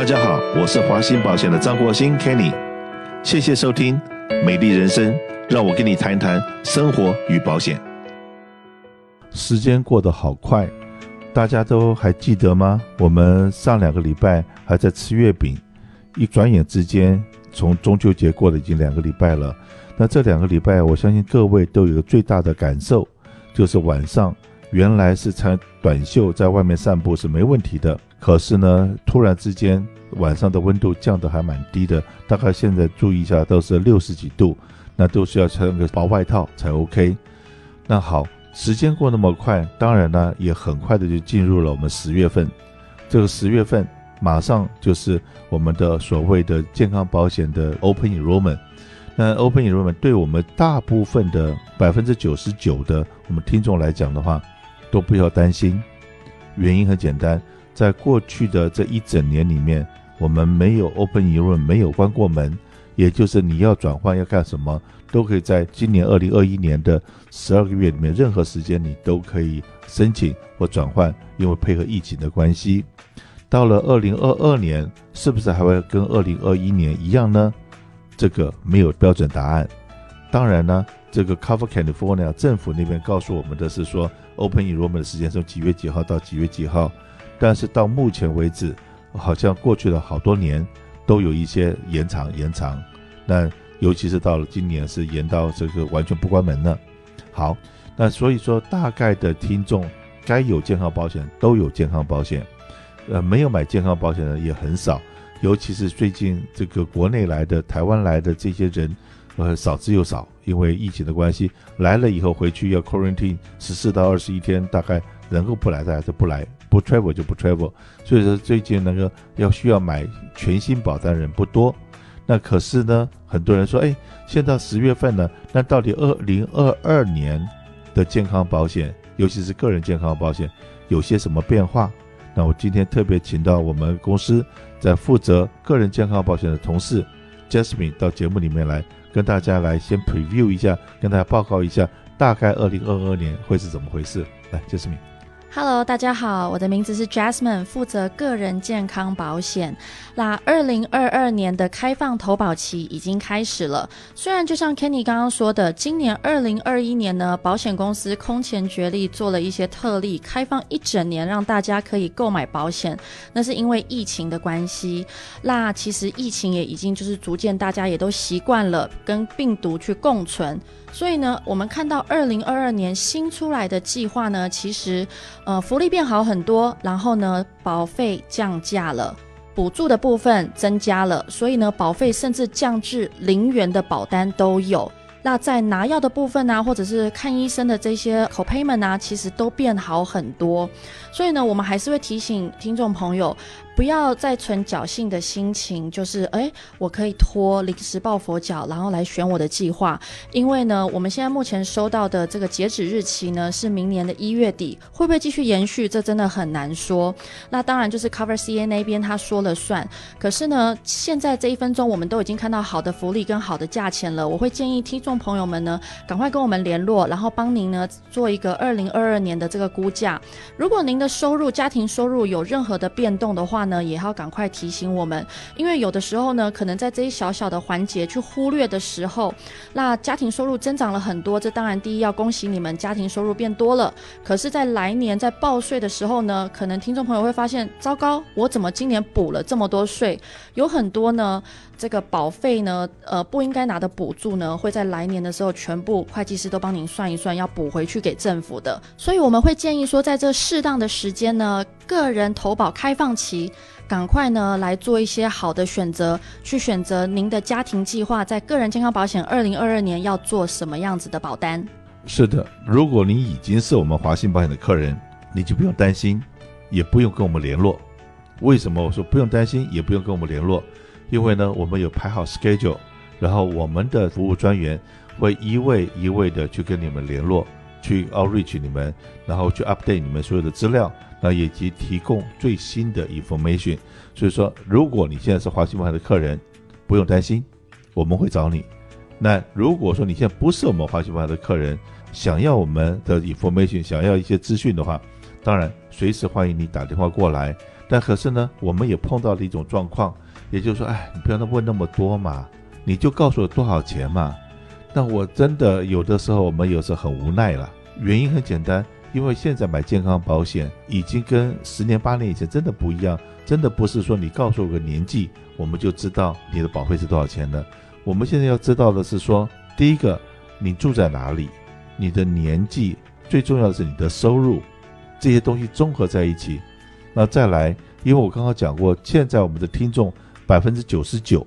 大家好，我是华信保险的张国兴 Kenny，谢谢收听《美丽人生》，让我跟你谈谈生活与保险。时间过得好快，大家都还记得吗？我们上两个礼拜还在吃月饼，一转眼之间，从中秋节过了已经两个礼拜了。那这两个礼拜，我相信各位都有个最大的感受，就是晚上原来是穿短袖在外面散步是没问题的，可是呢，突然之间晚上的温度降得还蛮低的，大概现在注意一下都是六十几度，那都是要穿个薄外套才 OK。那好。时间过那么快，当然呢，也很快的就进入了我们十月份。这个十月份马上就是我们的所谓的健康保险的 Open Enrollment。那 Open Enrollment 对我们大部分的百分之九十九的我们听众来讲的话，都不要担心。原因很简单，在过去的这一整年里面，我们没有 open e r o o m 没有关过门。也就是你要转换要干什么，都可以在今年二零二一年的十二个月里面，任何时间你都可以申请或转换，因为配合疫情的关系。到了二零二二年，是不是还会跟二零二一年一样呢？这个没有标准答案。当然呢，这个 Cover California 政府那边告诉我们的是说，Open Enrollment 的时间从几月几号到几月几号，但是到目前为止，好像过去了好多年。都有一些延长延长，那尤其是到了今年是延到这个完全不关门了。好，那所以说大概的听众该有健康保险都有健康保险，呃，没有买健康保险的也很少，尤其是最近这个国内来的、台湾来的这些人，呃，少之又少，因为疫情的关系，来了以后回去要 quarantine 十四到二十一天，大概能够不来的还是不来。不 travel 就不 travel，所以说最近那个要需要买全新保单的人不多。那可是呢，很多人说，哎，现在十月份了，那到底二零二二年的健康保险，尤其是个人健康保险，有些什么变化？那我今天特别请到我们公司在负责个人健康保险的同事 Jasmine 到节目里面来，跟大家来先 preview 一下，跟大家报告一下，大概二零二二年会是怎么回事？来，Jasmine。Hello，大家好，我的名字是 Jasmine，负责个人健康保险。那二零二二年的开放投保期已经开始了。虽然就像 Kenny 刚刚说的，今年二零二一年呢，保险公司空前绝后做了一些特例，开放一整年让大家可以购买保险。那是因为疫情的关系。那其实疫情也已经就是逐渐大家也都习惯了跟病毒去共存。所以呢，我们看到二零二二年新出来的计划呢，其实，呃，福利变好很多，然后呢，保费降价了，补助的部分增加了，所以呢，保费甚至降至零元的保单都有。那在拿药的部分呢、或者是看医生的这些 copayment 啊，其实都变好很多。所以呢，我们还是会提醒听众朋友。不要再存侥幸的心情，就是哎，我可以托临时抱佛脚，然后来选我的计划。因为呢，我们现在目前收到的这个截止日期呢是明年的一月底，会不会继续延续？这真的很难说。那当然就是 Cover CA 那边他说了算。可是呢，现在这一分钟我们都已经看到好的福利跟好的价钱了。我会建议听众朋友们呢，赶快跟我们联络，然后帮您呢做一个二零二二年的这个估价。如果您的收入、家庭收入有任何的变动的话，呢，也要赶快提醒我们，因为有的时候呢，可能在这一小小的环节去忽略的时候，那家庭收入增长了很多，这当然第一要恭喜你们家庭收入变多了。可是，在来年在报税的时候呢，可能听众朋友会发现，糟糕，我怎么今年补了这么多税？有很多呢，这个保费呢，呃，不应该拿的补助呢，会在来年的时候全部会计师都帮您算一算，要补回去给政府的。所以我们会建议说，在这适当的时间呢，个人投保开放期。赶快呢来做一些好的选择，去选择您的家庭计划，在个人健康保险二零二二年要做什么样子的保单？是的，如果你已经是我们华信保险的客人，你就不用担心，也不用跟我们联络。为什么我说不用担心，也不用跟我们联络？因为呢，我们有排好 schedule，然后我们的服务专员会一位一位的去跟你们联络，去 outreach 你们，然后去 update 你们所有的资料。那以及提供最新的 information，所以说，如果你现在是华西保险的客人，不用担心，我们会找你。那如果说你现在不是我们华西保险的客人，想要我们的 information，想要一些资讯的话，当然随时欢迎你打电话过来。但可是呢，我们也碰到了一种状况，也就是说，哎，你不要问那么多嘛，你就告诉我多少钱嘛。那我真的有的时候，我们有时候很无奈了。原因很简单，因为现在买健康保险已经跟十年八年以前真的不一样，真的不是说你告诉我个年纪，我们就知道你的保费是多少钱的。我们现在要知道的是说，第一个，你住在哪里，你的年纪，最重要的是你的收入，这些东西综合在一起。那再来，因为我刚刚讲过，现在我们的听众百分之九十九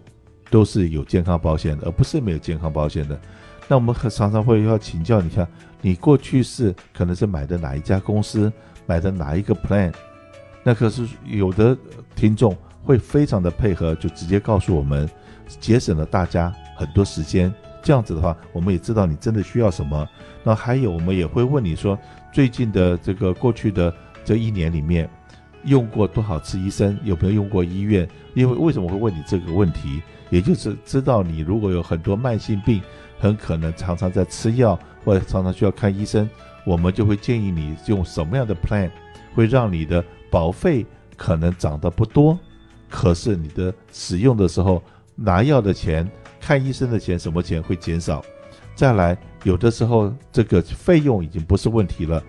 都是有健康保险的，而不是没有健康保险的。那我们常常会要请教你一下，你过去是可能是买的哪一家公司，买的哪一个 plan？那可是有的听众会非常的配合，就直接告诉我们，节省了大家很多时间。这样子的话，我们也知道你真的需要什么。那还有，我们也会问你说，最近的这个过去的这一年里面。用过多少次医生？有没有用过医院？因为为什么会问你这个问题？也就是知道你如果有很多慢性病，很可能常常在吃药或者常常需要看医生，我们就会建议你用什么样的 plan，会让你的保费可能涨得不多，可是你的使用的时候拿药的钱、看医生的钱什么钱会减少。再来，有的时候这个费用已经不是问题了，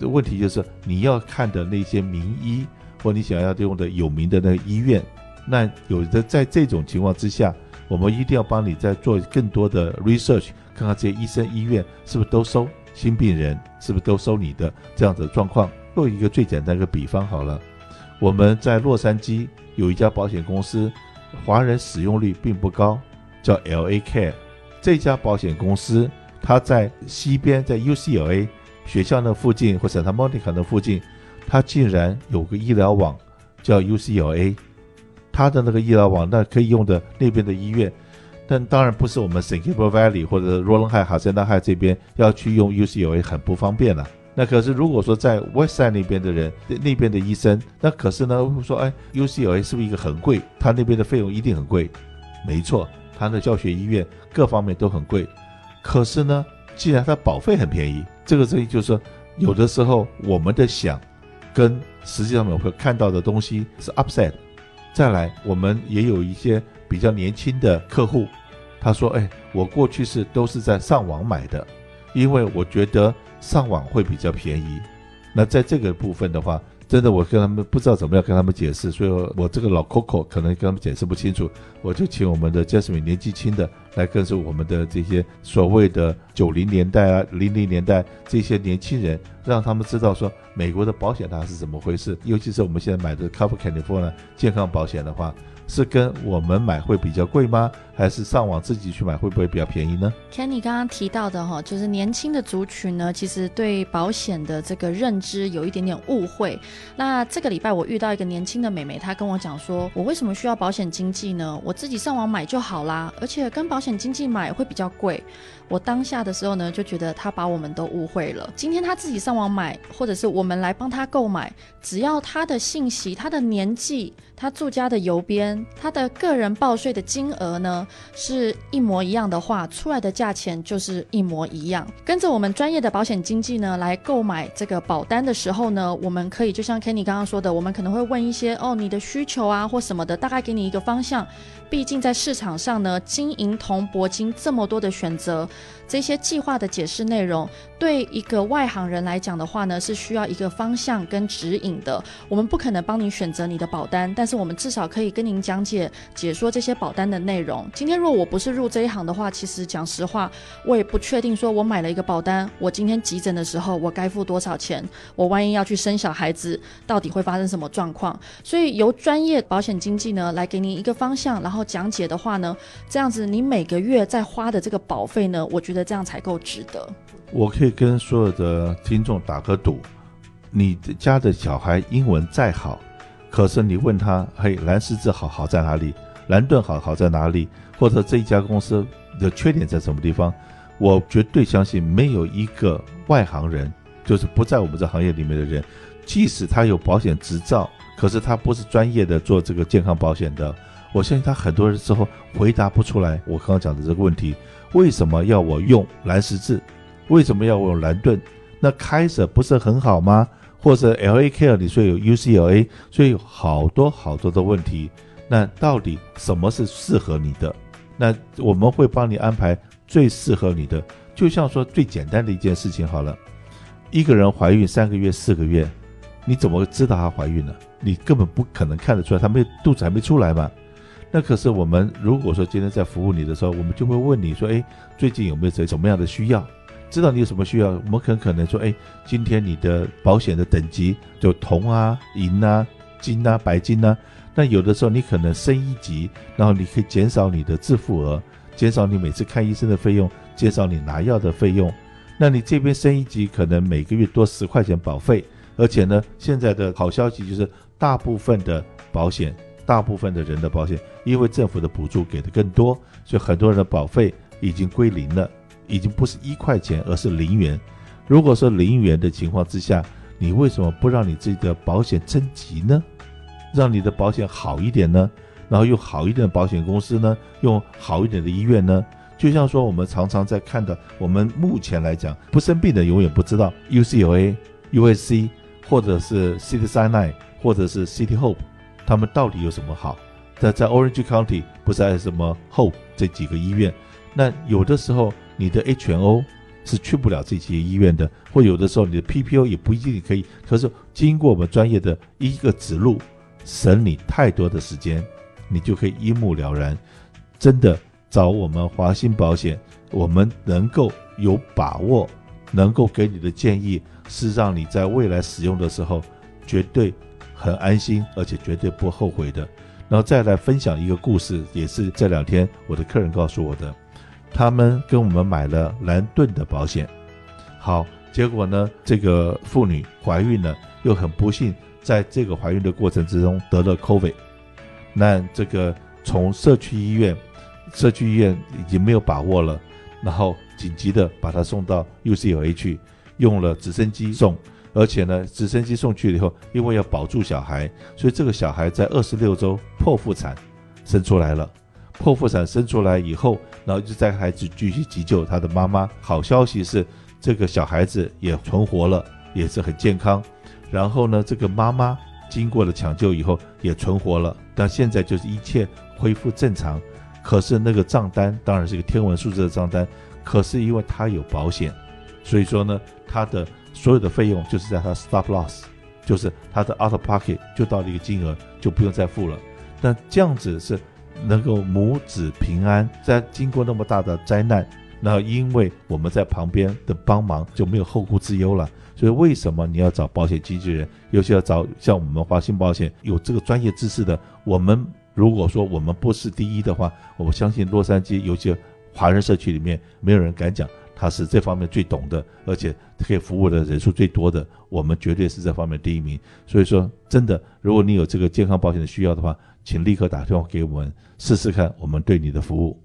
问题就是你要看的那些名医。或你想要用的有名的那个医院，那有的在这种情况之下，我们一定要帮你再做更多的 research，看看这些医生医院是不是都收新病人，是不是都收你的这样子的状况。做一个最简单的比方好了，我们在洛杉矶有一家保险公司，华人使用率并不高，叫 LA Care。这家保险公司它在西边，在 UCLA 学校那附近或 Santa Monica 那附近。他竟然有个医疗网叫 UCLA，他的那个医疗网那可以用的那边的医院，但当然不是我们 San Gabriel Valley 或者 Rowland Heights 哈森达海这边要去用 UCLA 很不方便了。那可是如果说在 Westside 那边的人，那边的医生，那可是呢说哎 UCLA 是不是一个很贵？他那边的费用一定很贵。没错，他的教学医院各方面都很贵。可是呢，既然他保费很便宜，这个东西就是说有的时候我们的想。跟实际上我们会看到的东西是 upside。再来，我们也有一些比较年轻的客户，他说：“哎，我过去是都是在上网买的，因为我觉得上网会比较便宜。”那在这个部分的话，真的我跟他们不知道怎么样跟他们解释，所以我这个老 Coco 可能跟他们解释不清楚，我就请我们的 Jasmine 年纪轻的来更是我们的这些所谓的九零年代啊、零零年代这些年轻人，让他们知道说美国的保险它是怎么回事，尤其是我们现在买的 Cover California 健康保险的话。是跟我们买会比较贵吗？还是上网自己去买会不会比较便宜呢？Kenny 刚刚提到的哈，就是年轻的族群呢，其实对保险的这个认知有一点点误会。那这个礼拜我遇到一个年轻的美眉，她跟我讲说，我为什么需要保险经纪呢？我自己上网买就好啦，而且跟保保险经纪买会比较贵。我当下的时候呢，就觉得他把我们都误会了。今天他自己上网买，或者是我们来帮他购买，只要他的信息、他的年纪、他住家的邮编。他的个人报税的金额呢，是一模一样的话，出来的价钱就是一模一样。跟着我们专业的保险经纪呢来购买这个保单的时候呢，我们可以就像 Kenny 刚刚说的，我们可能会问一些哦，你的需求啊或什么的，大概给你一个方向。毕竟在市场上呢，金银铜铂金这么多的选择，这些计划的解释内容，对一个外行人来讲的话呢，是需要一个方向跟指引的。我们不可能帮你选择你的保单，但是我们至少可以跟您讲解、解说这些保单的内容。今天如果我不是入这一行的话，其实讲实话，我也不确定说我买了一个保单，我今天急诊的时候我该付多少钱，我万一要去生小孩子，到底会发生什么状况？所以由专业保险经纪呢来给您一个方向，然后。讲解的话呢，这样子你每个月在花的这个保费呢，我觉得这样才够值得。我可以跟所有的听众打个赌，你家的小孩英文再好，可是你问他，嘿，蓝十字好好在哪里？蓝盾好好在哪里？或者这一家公司的缺点在什么地方？我绝对相信没有一个外行人，就是不在我们这行业里面的人，即使他有保险执照，可是他不是专业的做这个健康保险的。我相信他很多人之后回答不出来我刚刚讲的这个问题：为什么要我用蓝十字？为什么要我用蓝盾？那开舍不是很好吗？或者 LA Care 你说有 UCLA，所以有好多好多的问题。那到底什么是适合你的？那我们会帮你安排最适合你的。就像说最简单的一件事情好了，一个人怀孕三个月、四个月，你怎么知道她怀孕了？你根本不可能看得出来，她没肚子还没出来嘛。那可是我们如果说今天在服务你的时候，我们就会问你说：“诶，最近有没有什么样的需要？知道你有什么需要，我们很可能说：诶，今天你的保险的等级就铜啊、银啊、金啊、白金啊。那有的时候你可能升一级，然后你可以减少你的自付额，减少你每次看医生的费用，减少你拿药的费用。那你这边升一级，可能每个月多十块钱保费，而且呢，现在的好消息就是大部分的保险。”大部分的人的保险，因为政府的补助给的更多，所以很多人的保费已经归零了，已经不是一块钱，而是零元。如果说零元的情况之下，你为什么不让你自己的保险升级呢？让你的保险好一点呢？然后用好一点的保险公司呢？用好一点的医院呢？就像说我们常常在看的，我们目前来讲，不生病的永远不知道 UCLA、USC 或者是 City Sinai 或者是 City Hope。他们到底有什么好？在在 Orange County 不是还有什么 Hope 这几个医院？那有的时候你的 HMO 是去不了这些医院的，或有的时候你的 PPO 也不一定可以。可是经过我们专业的一个指路，省你太多的时间，你就可以一目了然。真的找我们华兴保险，我们能够有把握，能够给你的建议是让你在未来使用的时候绝对。很安心，而且绝对不后悔的。然后再来分享一个故事，也是这两天我的客人告诉我的。他们跟我们买了蓝盾的保险，好，结果呢，这个妇女怀孕了，又很不幸在这个怀孕的过程之中得了 COVID。那这个从社区医院，社区医院已经没有把握了，然后紧急的把她送到 UCLA 去，用了直升机送。而且呢，直升机送去了以后，因为要保住小孩，所以这个小孩在二十六周剖腹产生出来了。剖腹产生出来以后，然后就带孩子继续急救他的妈妈。好消息是，这个小孩子也存活了，也是很健康。然后呢，这个妈妈经过了抢救以后也存活了，但现在就是一切恢复正常。可是那个账单当然是一个天文数字的账单，可是因为他有保险，所以说呢，他的。所有的费用就是在他 stop loss，就是他的 out of pocket 就到了一个金额，就不用再付了。但这样子是能够母子平安，在经过那么大的灾难，然后因为我们在旁边的帮忙，就没有后顾之忧了。所以为什么你要找保险经纪人，尤其要找像我们华信保险有这个专业知识的？我们如果说我们不是第一的话，我相信洛杉矶尤其华人社区里面没有人敢讲。他是这方面最懂的，而且可以服务的人数最多的，我们绝对是这方面第一名。所以说，真的，如果你有这个健康保险的需要的话，请立刻打电话给我们试试看，我们对你的服务。